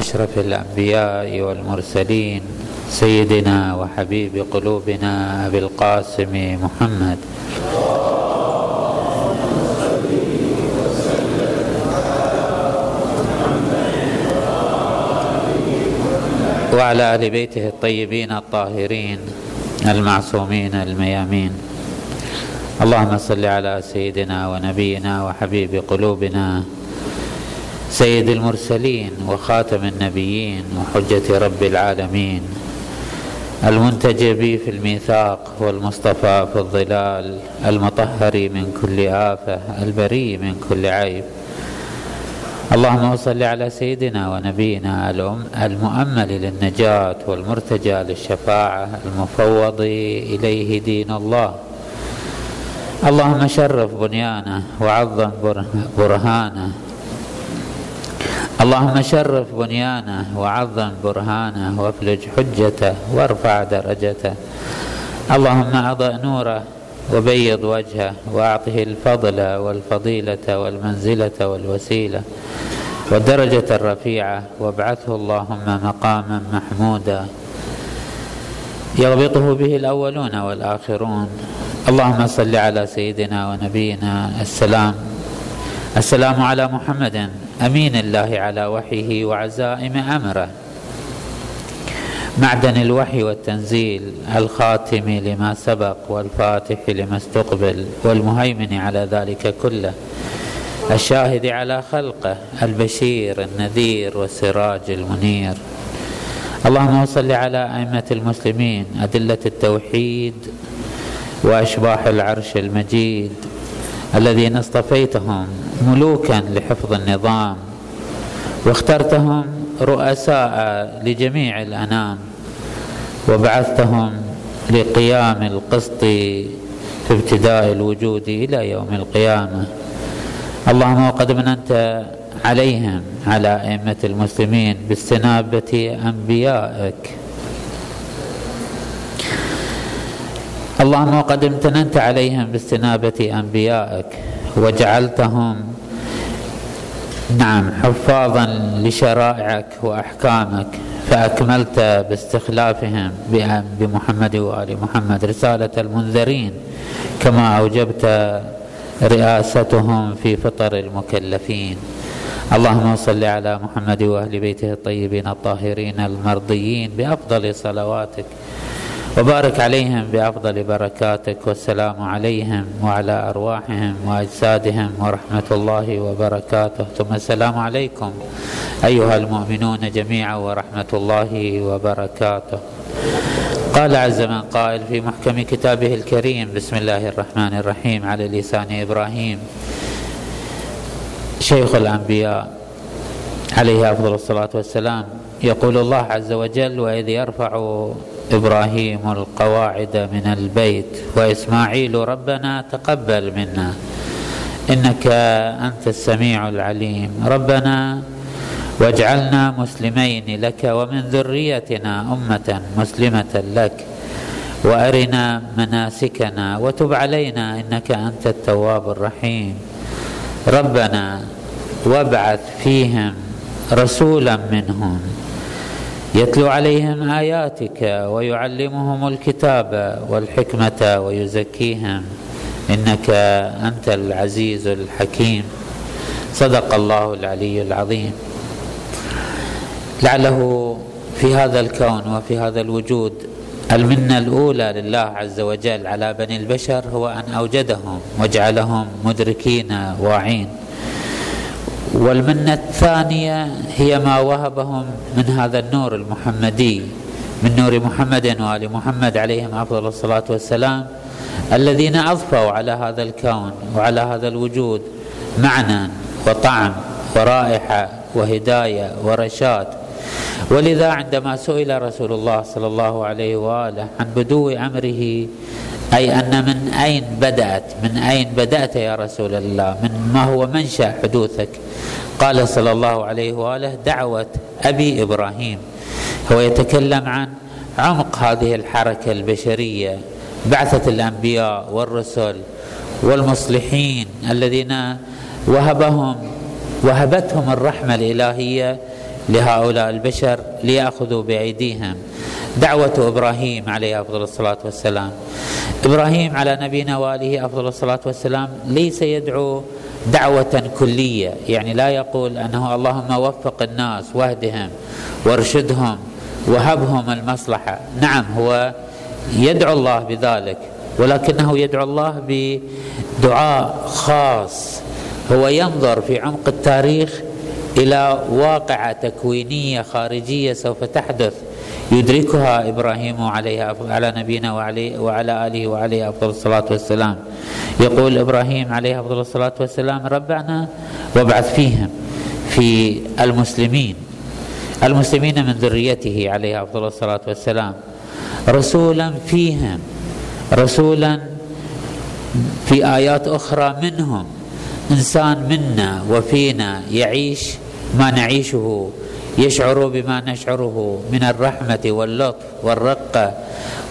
أشرف الأنبياء والمرسلين سيدنا وحبيب قلوبنا أبي القاسم محمد. وعلى آل بيته الطيبين الطاهرين المعصومين الميامين. اللهم صل على سيدنا ونبينا وحبيب قلوبنا سيد المرسلين وخاتم النبيين وحجة رب العالمين المنتج به في الميثاق والمصطفى في الظلال المطهر من كل آفة البريء من كل عيب. اللهم صل على سيدنا ونبينا المؤمل للنجاة والمرتجى للشفاعة المفوض إليه دين الله. اللهم شرف بنيانه وعظم برهانه. اللهم شرف بنيانه وعظم برهانه وافلج حجته وارفع درجته. اللهم أضأ نوره وبيض وجهه وأعطه الفضل والفضيلة والمنزلة والوسيلة والدرجة الرفيعة. وابعثه اللهم مقاما محمودا. يغبطه به الأولون والآخرون. اللهم صل على سيدنا ونبينا. السلام. السلام على محمد. أمين الله على وحيه وعزائم أمره. معدن الوحي والتنزيل الخاتم لما سبق والفاتح لما استقبل والمهيمن على ذلك كله الشاهد على خلقه البشير النذير والسراج المنير. اللهم صل على أئمة المسلمين أدلة التوحيد وأشباح العرش المجيد. الذين اصطفيتهم ملوكا لحفظ النظام واخترتهم رؤساء لجميع الأنام وبعثتهم لقيام القسط في ابتداء الوجود إلى يوم القيامة. اللهم وقد مننت عليهم على أئمة المسلمين باستنابة أنبيائك. اللهم وقد امتننت عليهم باستنابة أنبيائك وجعلتهم نعم حفاظا لشرائعك وأحكامك فأكملت باستخلافهم بمحمد وآل محمد رسالة المنذرين كما أوجبت رئاستهم في فطر المكلفين. اللهم صل على محمد واهل بيته الطيبين الطاهرين المرضيين بأفضل صلواتك. وبارك عليهم بأفضل بركاتك والسلام عليهم وعلى أرواحهم وأجسادهم ورحمة الله وبركاته. ثم السلام عليكم أيها المؤمنون جميعا ورحمة الله وبركاته. قال عز من قائل في محكم كتابه الكريم بسم الله الرحمن الرحيم. على لسان إبراهيم شيخ الأنبياء عليه أفضل الصلاة والسلام. يقول الله عز وجل وإذ يرفع إبراهيم القواعد من البيت وإسماعيل ربنا تقبل منا. إنك أنت السميع العليم. ربنا واجعلنا مسلمين لك ومن ذريتنا أمة مسلمة لك. وأرنا مناسكنا وتب علينا إنك أنت التواب الرحيم. ربنا وابعث فيهم رسولا منهم. يتلو عليهم آياتك ويعلمهم الكتاب والحكمة ويزكيهم. إنك أنت العزيز الحكيم. صدق الله العلي العظيم. لعله في هذا الكون وفي هذا الوجود المنة الأولى لله عز وجل على بني البشر هو أن أوجدهم وجعلهم مدركين واعين. والمنة الثانية هي ما وهبهم من هذا النور المحمدي من نور محمد وآل محمد عليهم أفضل الصلاة والسلام الذين أضفوا على هذا الكون وعلى هذا الوجود معنى وطعم ورائحة وهداية ورشاد. ولذا عندما سئل رسول الله صلى الله عليه وآله عن بدو أمره أي أن من أين بدأت؟ من أين بدأت يا رسول الله؟ من ما هو منشأ حدوثك؟ قال صلى الله عليه وآله دعوة أبي إبراهيم. هو يتكلم عن عمق هذه الحركة البشرية بعثة الأنبياء والرسل والمصلحين الذين وهبهم وهبتهم الرحمة الإلهية لهؤلاء البشر ليأخذوا بأيديهم. دعوة إبراهيم عليه أفضل الصلاة والسلام. إبراهيم على نبينا وآله أفضل الصلاة والسلام ليس يدعو دعوة كلية. يعني لا يقول أنه اللهم وفق الناس واهدهم وارشدهم وهبهم المصلحة. نعم هو يدعو الله بذلك ولكنه يدعو الله بدعاء خاص. هو ينظر في عمق التاريخ إلى واقعة تكوينية خارجية سوف تحدث. يدركها إبراهيم عليه على نبينا وعليه وعلى آله وعليه أفضل الصلاة والسلام. يقول إبراهيم عليه أفضل الصلاة والسلام ربنا وابعث فيهم في المسلمين. المسلمين من ذريته عليه أفضل الصلاة والسلام. رسولا فيهم رسولا في آيات أخرى منهم. إنسان منا وفينا يعيش ما نعيشه يشعر بما نشعره من الرحمة واللطف والرقة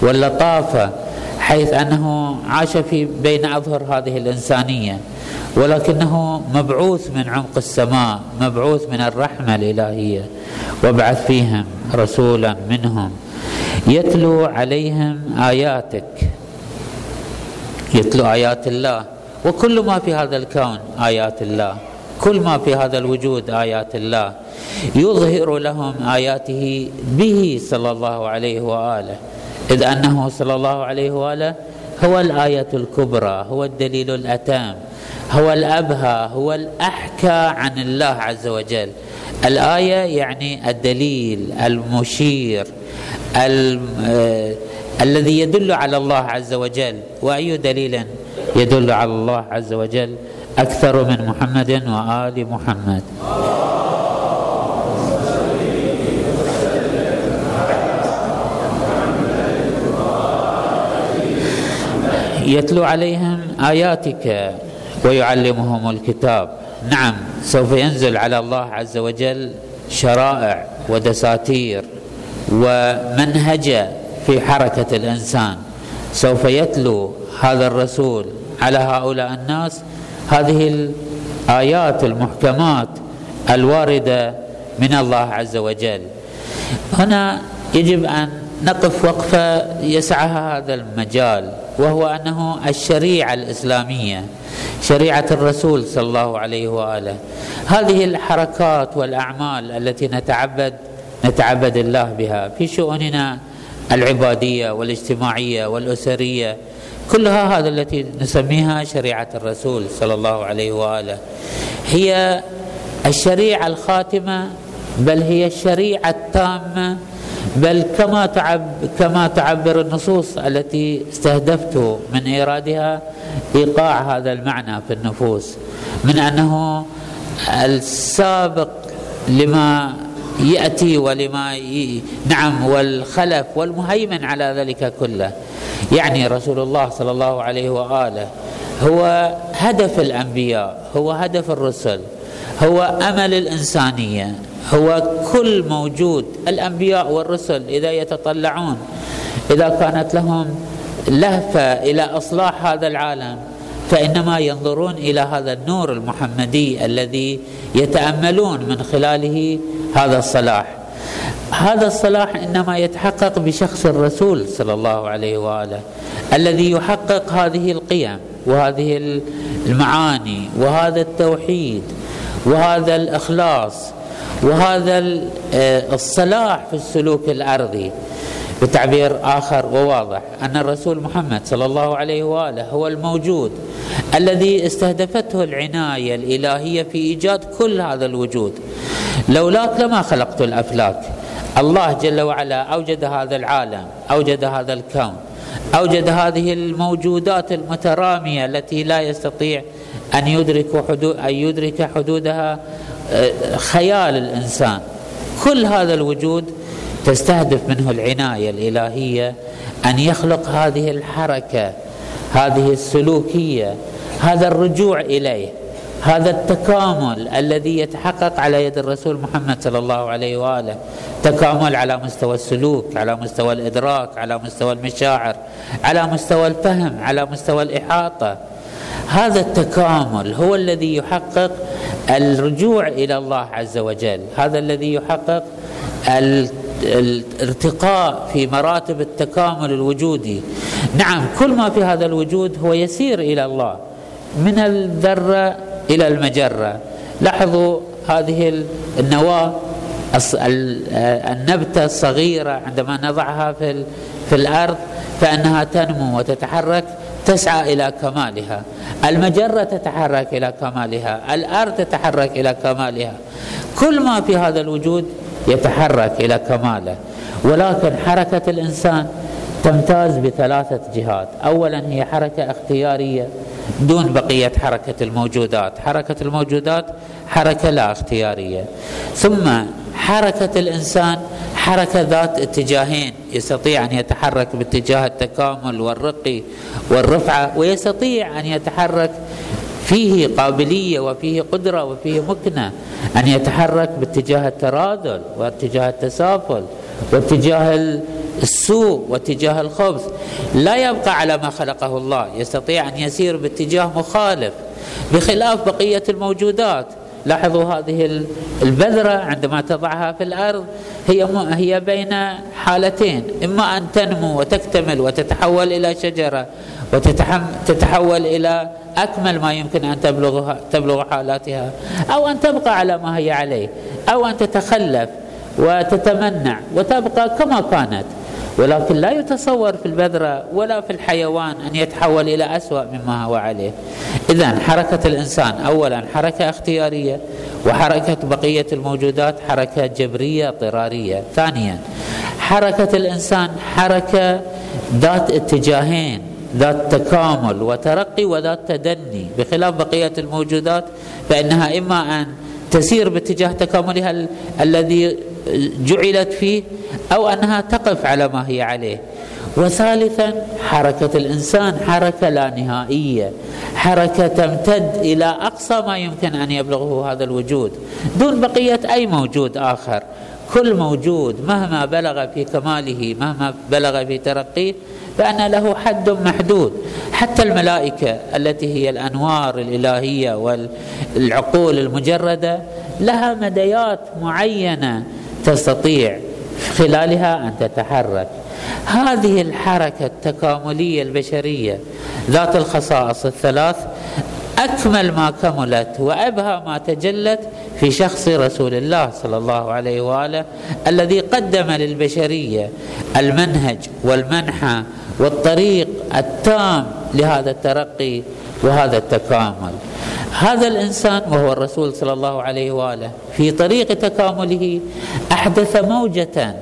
واللطافة حيث أنه عاش في بين أظهر هذه الإنسانية ولكنه مبعوث من عمق السماء مبعوث من الرحمة الإلهية. وابعث فيهم رسولا منهم. يتلو عليهم آياتك. يتلو آيات الله. وكل ما في هذا الكون آيات الله. كل ما في هذا الوجود آيات الله. يظهر لهم آياته به صلى الله عليه وآله. إذ أنه صلى الله عليه وآله هو الآية الكبرى هو الدليل الأتام هو الأبهى هو الأحكى عن الله عز وجل. الآية يعني الدليل المشير آه، الذي يدل على الله عز وجل. وأي دليل يدل على الله عز وجل؟ أكثر من محمد وآل محمد. يتلو عليهم آياتك ويعلمهم الكتاب. نعم سوف ينزل على الله عز وجل شرائع ودساتير ومنهج في حركة الإنسان. سوف يتلو هذا الرسول على هؤلاء الناس هذه الآيات المحكمات الواردة من الله عز وجل. هنا يجب أن نقف وقفه يسعها هذا المجال. وهو أنه الشريعة الإسلامية شريعة الرسول صلى الله عليه وآله. هذه الحركات والأعمال التي نتعبد نتعبد الله بها في شؤوننا العبادية والاجتماعية والأسرية. كلها هذا التي نسميها شريعة الرسول صلى الله عليه وآله. هي الشريعة الخاتمة بل هي الشريعة التامة بل كما تعب كما تعبر النصوص التي استهدفت من إيرادها إيقاع هذا المعنى في النفوس من أنه السابق لما يأتي ولما ي... نعم والخلف والمهيمن على ذلك كله. يعني رسول الله صلى الله عليه وآله هو هدف الأنبياء هو هدف الرسل هو أمل الإنسانية. هو كل موجود. الأنبياء والرسل إذا يتطلعون إذا كانت لهم لهفة إلى إصلاح هذا العالم فإنما ينظرون إلى هذا النور المحمدي الذي يتأملون من خلاله هذا الصلاح. هذا الصلاح إنما يتحقق بشخص الرسول صلى الله عليه وآله الذي يحقق هذه القيم وهذه المعاني وهذا التوحيد وهذا الإخلاص وهذا آه، الصلاح في السلوك الأرضي. بتعبير آخر وواضح. أن الرسول محمد صلى الله عليه وآله هو الموجود الذي استهدفته العناية الإلهية في إيجاد كل هذا الوجود. لولاك لما خلقت الأفلاك. الله جل وعلا أوجد هذا العالم أوجد هذا الكون أوجد هذه الموجودات المترامية التي لا يستطيع أن يدرك حدود أن يدرك حدودها خيال الإنسان. كل هذا الوجود تستهدف منه العناية الإلهية أن يخلق هذه الحركة هذه السلوكية هذا الرجوع إليه هذا التكامل الذي يتحقق على يد الرسول محمد صلى الله عليه وآله. تكامل على مستوى السلوك على مستوى الإدراك على مستوى المشاعر على مستوى الفهم على مستوى الإحاطة. هذا التكامل هو الذي يحقق الرجوع إلى الله عز وجل. هذا الذي يحقق الارتقاء في مراتب التكامل الوجودي. نعم كل ما في هذا الوجود هو يسير إلى الله من الذرة إلى المجرة. لاحظوا هذه النواة النبتة الصغيرة عندما نضعها في في الأرض فإنها تنمو وتتحرك تسعى إلى كمالها. المجرة تتحرك إلى كمالها. الأرض تتحرك إلى كمالها. كل ما في هذا الوجود يتحرك إلى كماله. ولكن حركة الإنسان تمتاز بثلاثة جهات. اولا هي حركة اختيارية دون بقية حركة الموجودات. حركة الموجودات حركة لا اختيارية. ثم حركة الإنسان حركة ذات اتجاهين يستطيع أن يتحرك باتجاه التكامل والرقي والرفعة ويستطيع أن يتحرك فيه قابلية وفيه قدرة وفيه مكنة أن يتحرك باتجاه التراذل واتجاه التسافل واتجاه السوء واتجاه الخبث. لا يبقى على ما خلقه الله يستطيع أن يسير باتجاه مخالف بخلاف بقية الموجودات. لاحظوا هذه البذرة عندما تضعها في الأرض هي هي بين حالتين إما أن تنمو وتكتمل وتتحول إلى شجرة وتتحول إلى أكمل ما يمكن أن تبلغ تبلغ حالاتها أو أن تبقى على ما هي عليه أو أن تتخلف وتتمنع وتبقى كما كانت. ولكن لا يتصور في البذرة ولا في الحيوان أن يتحول إلى أسوأ مما هو عليه. إذا حركة الإنسان أولا حركة اختيارية وحركة بقية الموجودات حركة جبرية اضطرارية. ثانيا حركة الإنسان حركة ذات اتجاهين ذات تكامل وترقي وذات تدني. بخلاف بقية الموجودات فإنها إما أن تسير باتجاه تكاملها الذي جعلت فيه أو أنها تقف على ما هي عليه. وثالثا حركة الإنسان حركة لا نهائية. حركة تمتد إلى أقصى ما يمكن أن يبلغه هذا الوجود. دون بقية أي موجود آخر. كل موجود مهما بلغ في كماله مهما بلغ في ترقيه فان له حد محدود. حتى الملائكة التي هي الأنوار الإلهية والعقول المجردة لها مديات معينة تستطيع خلالها أن تتحرك. هذه الحركة التكاملية البشرية ذات الخصائص الثلاث أكمل ما كملت وأبهى ما تجلت في شخص رسول الله صلى الله عليه وآله الذي قدم للبشرية المنهج والمنحى والطريق التام لهذا الترقي وهذا التكامل. هذا الإنسان وهو الرسول صلى الله عليه وآله في طريق تكامله أحدث موجة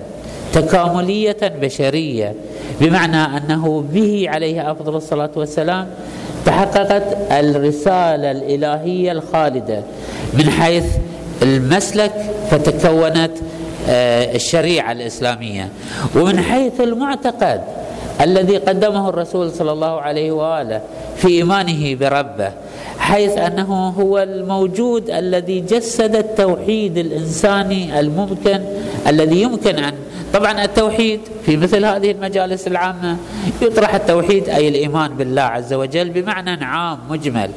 تكاملية بشرية بمعنى أنه به عليه أفضل الصلاة والسلام تحققت الرسالة الإلهية الخالدة من حيث المسلك فتكونت آه، الشريعة الإسلامية ومن حيث المعتقد الذي قدمه الرسول صلى الله عليه وآله في إيمانه بربه حيث أنه هو الموجود الذي جسد التوحيد الإنساني الممكن الذي يمكن أن طبعا التوحيد في مثل هذه المجالس العامة يطرح التوحيد أي الإيمان بالله عز وجل بمعنى عام مجمل.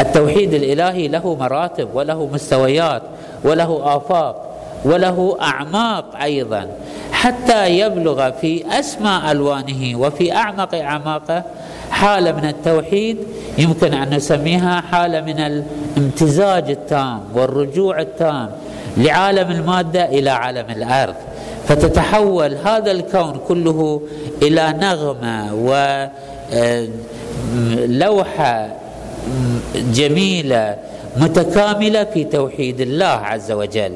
التوحيد الإلهي له مراتب وله مستويات وله آفاق وله أعماق أيضا. حتى يبلغ في اسمى ألوانه وفي أعمق أعماقه حاله من التوحيد يمكن أن نسميها حاله من الامتزاج التام والرجوع التام لعالم المادة إلى عالم الأرض. فتتحول هذا الكون كله إلى نغمة ولوحه جميلة متكاملة في توحيد الله عز وجل.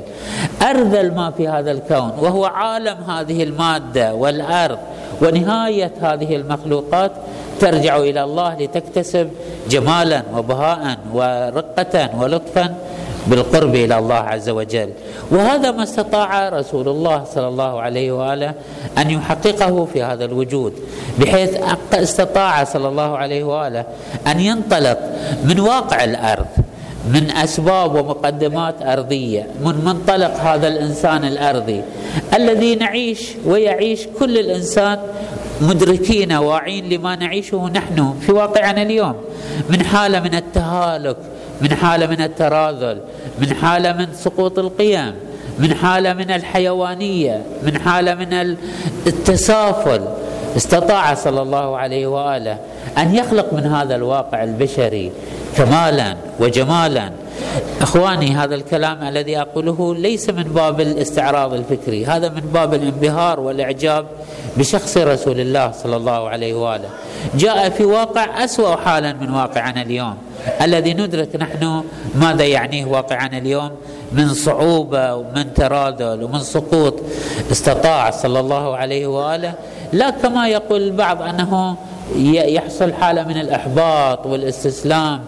أرذل ما في هذا الكون وهو عالم هذه المادة والأرض ونهاية هذه المخلوقات ترجع إلى الله لتكتسب جمالا وبهاء ورقة ولطفا بالقرب إلى الله عز وجل. وهذا ما استطاع رسول الله صلى الله عليه وآله أن يحققه في هذا الوجود بحيث استطاع صلى الله عليه وآله أن ينطلق من واقع الأرض. من أسباب ومقدمات أرضية من منطلق هذا الإنسان الأرضي. الذي نعيش ويعيش كل الإنسان مدركين واعين لما نعيشه نحن في واقعنا اليوم. من حالة من التهالك من حالة من التراذل من حالة من سقوط القيم من حالة من الحيوانية من حالة من التسافل. استطاع صلى الله عليه وآله أن يخلق من هذا الواقع البشري كمالا وجمالا. أخواني هذا الكلام الذي أقوله ليس من باب الاستعراض الفكري هذا من باب الانبهار والإعجاب بشخص رسول الله صلى الله عليه وآله. جاء في واقع أسوأ حالا من واقعنا اليوم الذي ندرك نحن ماذا يعنيه واقعنا اليوم. من صعوبة ومن تراذل ومن سقوط استطاع صلى الله عليه وآله. لا كما يقول البعض أنه يحصل حالة من الإحباط والإستسلام.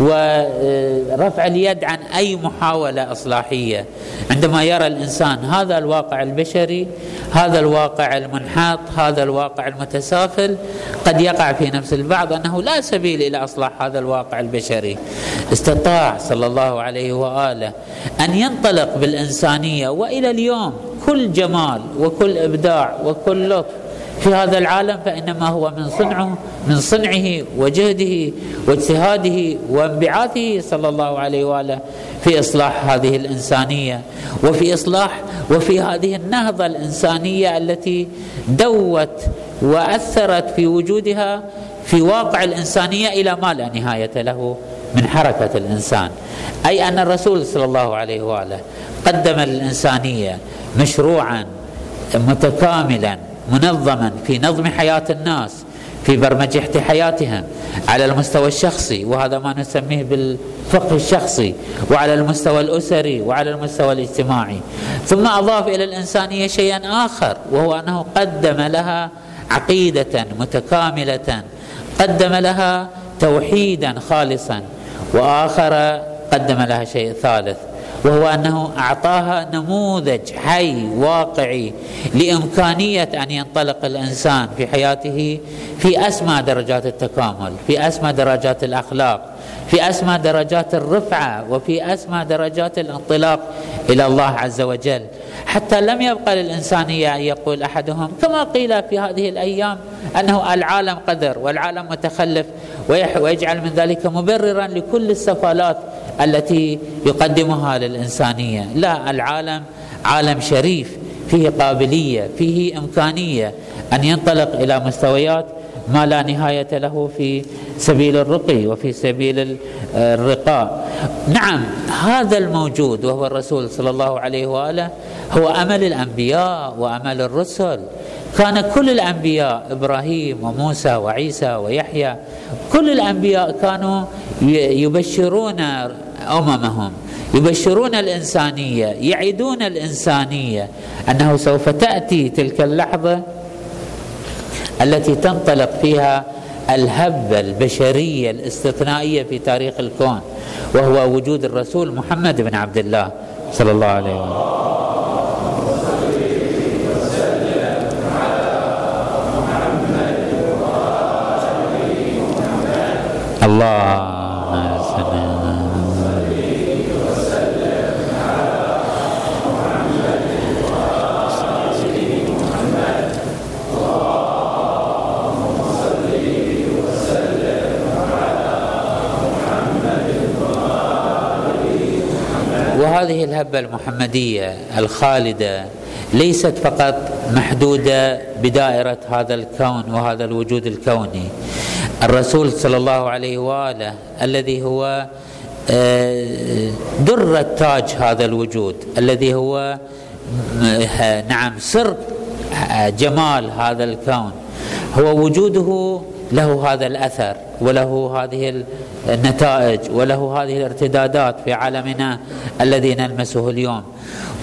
ورفع اليد عن أي محاولة إصلاحية. عندما يرى الإنسان هذا الواقع البشري هذا الواقع المنحط هذا الواقع المتسافل قد يقع في نفس البعض أنه لا سبيل إلى إصلاح هذا الواقع البشري. استطاع صلى الله عليه وآله أن ينطلق بالإنسانية وإلى اليوم كل جمال وكل إبداع وكل لطف في هذا العالم فإنما هو من صنعه من صنعه وجهده واجتهاده وانبعاثه صلى الله عليه وآله في إصلاح هذه الإنسانية وفي إصلاح وفي هذه النهضة الإنسانية التي دوت وأثرت في وجودها في واقع الإنسانية إلى ما لا نهاية له من حركة الإنسان. أي أن الرسول صلى الله عليه وآله قدم للانسانيه مشروعا متكاملا منظما في نظم حياة الناس في برمجة حياتهم على المستوى الشخصي وهذا ما نسميه بالفقه الشخصي وعلى المستوى الأسري وعلى المستوى الاجتماعي. ثم أضاف إلى الإنسانية شيئا آخر وهو أنه قدم لها عقيدة متكاملة قدم لها توحيدا خالصا وآخر قدم لها شيء ثالث. وهو أنه أعطاها نموذج حي واقعي لإمكانية أن ينطلق الإنسان في حياته في أسمى درجات التكامل، في أسمى درجات الأخلاق، في أسمى درجات الرفعة وفي أسمى درجات الانطلاق إلى الله عز وجل، حتى لم يبقى للانسانيه أن يقول أحدهم كما قيل في هذه الأيام أنه العالم قدر والعالم متخلف ويجعل من ذلك مبررا لكل السفالات التي يقدمها للإنسانية. لا العالم عالم شريف فيه قابلية فيه إمكانية أن ينطلق إلى مستويات ما لا نهاية له في سبيل الرقي وفي سبيل الرقاء. نعم هذا الموجود وهو الرسول صلى الله عليه وآله هو أمل الأنبياء وأمل الرسل. كان كل الأنبياء إبراهيم وموسى وعيسى ويحيى كل الأنبياء كانوا يبشرون أممهم يبشرون الإنسانية يعدون الإنسانية. أنه سوف تأتي تلك اللحظة التي تنطلق فيها الهبة البشرية الاستثنائية في تاريخ الكون وهو وجود الرسول محمد بن عبد الله صلى الله عليه وسلم. الله. وهذه الهبة المحمدية الخالدة ليست فقط محدودة بدائرة هذا الكون وهذا الوجود الكوني. الرسول صلى الله عليه وآله الذي هو آه، در تاج هذا الوجود الذي هو آه، نعم سر آه، جمال هذا الكون. هو وجوده له هذا الأثر وله هذه النتائج وله هذه الارتدادات في عالمنا الذي نلمسه اليوم.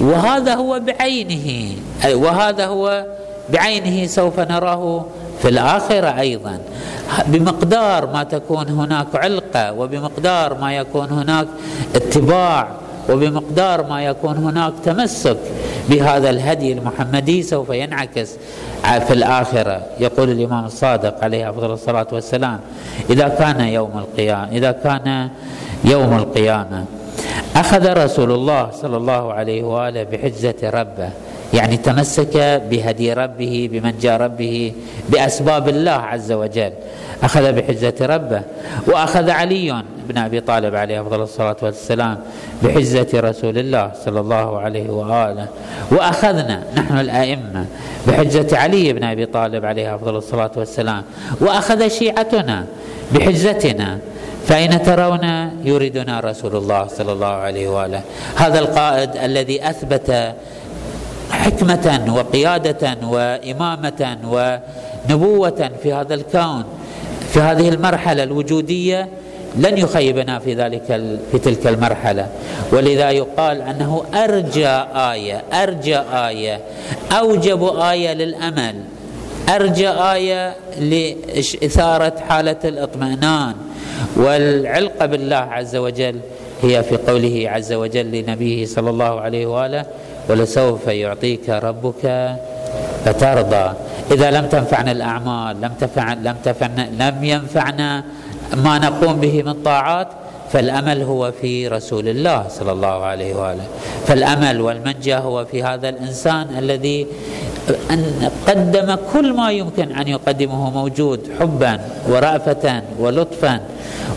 وهذا هو بعينه وهذا هو بعينه سوف نراه في الآخرة أيضا. بمقدار ما تكون هناك علقة وبمقدار ما يكون هناك اتباع وبمقدار ما يكون هناك تمسك بهذا الهدي المحمدي سوف ينعكس في الآخرة. يقول الإمام الصادق عليه أفضل الصلاة والسلام إذا كان يوم القيامة إذا كان يوم القيامة أخذ رسول الله صلى الله عليه وآله بحجة ربه يعني تمسك بهدي ربه بمنجى ربه بأسباب الله عز وجل. أخذ بحجة ربه وأخذ علي بن أبي طالب عليه أفضل الصلاة والسلام بحجة رسول الله صلى الله عليه وآله. وأخذنا نحن الأئمة بحجة علي بن أبي طالب عليه أفضل الصلاة والسلام. وأخذ شيعتنا بحجتنا. فأين ترون يريدنا رسول الله صلى الله عليه وآله؟ هذا القائد الذي أثبت حكمة وقيادة وإمامة ونبوة في هذا الكون في هذه المرحلة الوجودية لن يخيبنا في ذلك في تلك المرحلة. ولذا يقال أنه أرجى آية أرجى آية أوجب آية للأمل أرجى آية لإثارة حالة الإطمئنان. والعلقة بالله عز وجل هي في قوله عز وجل لنبيه صلى الله عليه وآله ولسوف يعطيك ربك فترضى. إذا لم تنفعنا الأعمال لم تفع لم تفعنا لم ينفعنا ما نقوم به من طاعات فالأمل هو في رسول الله صلى الله عليه وآله. فالأمل والمنجى هو في هذا الإنسان الذي أن قدم كل ما يمكن أن يقدمه موجود حبا ورأفة ولطفا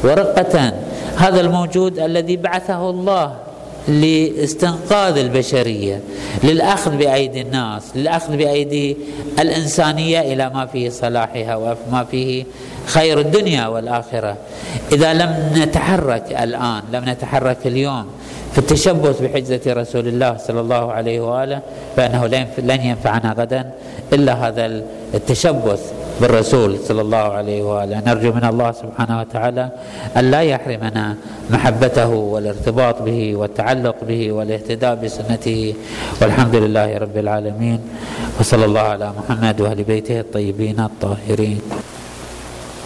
ورقة. هذا الموجود الذي بعثه الله لاستنقاذ البشرية للأخذ بأيدي الناس للأخذ بأيدي الإنسانية إلى ما فيه صلاحها وما فيه خير الدنيا والآخرة. إذا لم نتحرك الآن لم نتحرك اليوم في التشبث بحجة رسول الله صلى الله عليه وآله فإنه لن ينفعنا غدا إلا هذا التشبث. بالرسول صلى الله عليه وآله. نرجو من الله سبحانه وتعالى أن لا يحرمنا محبته والارتباط به والتعلق به والاهتداء بسنته. والحمد لله رب العالمين. وصلى الله على محمد واهل بيته الطيبين الطاهرين.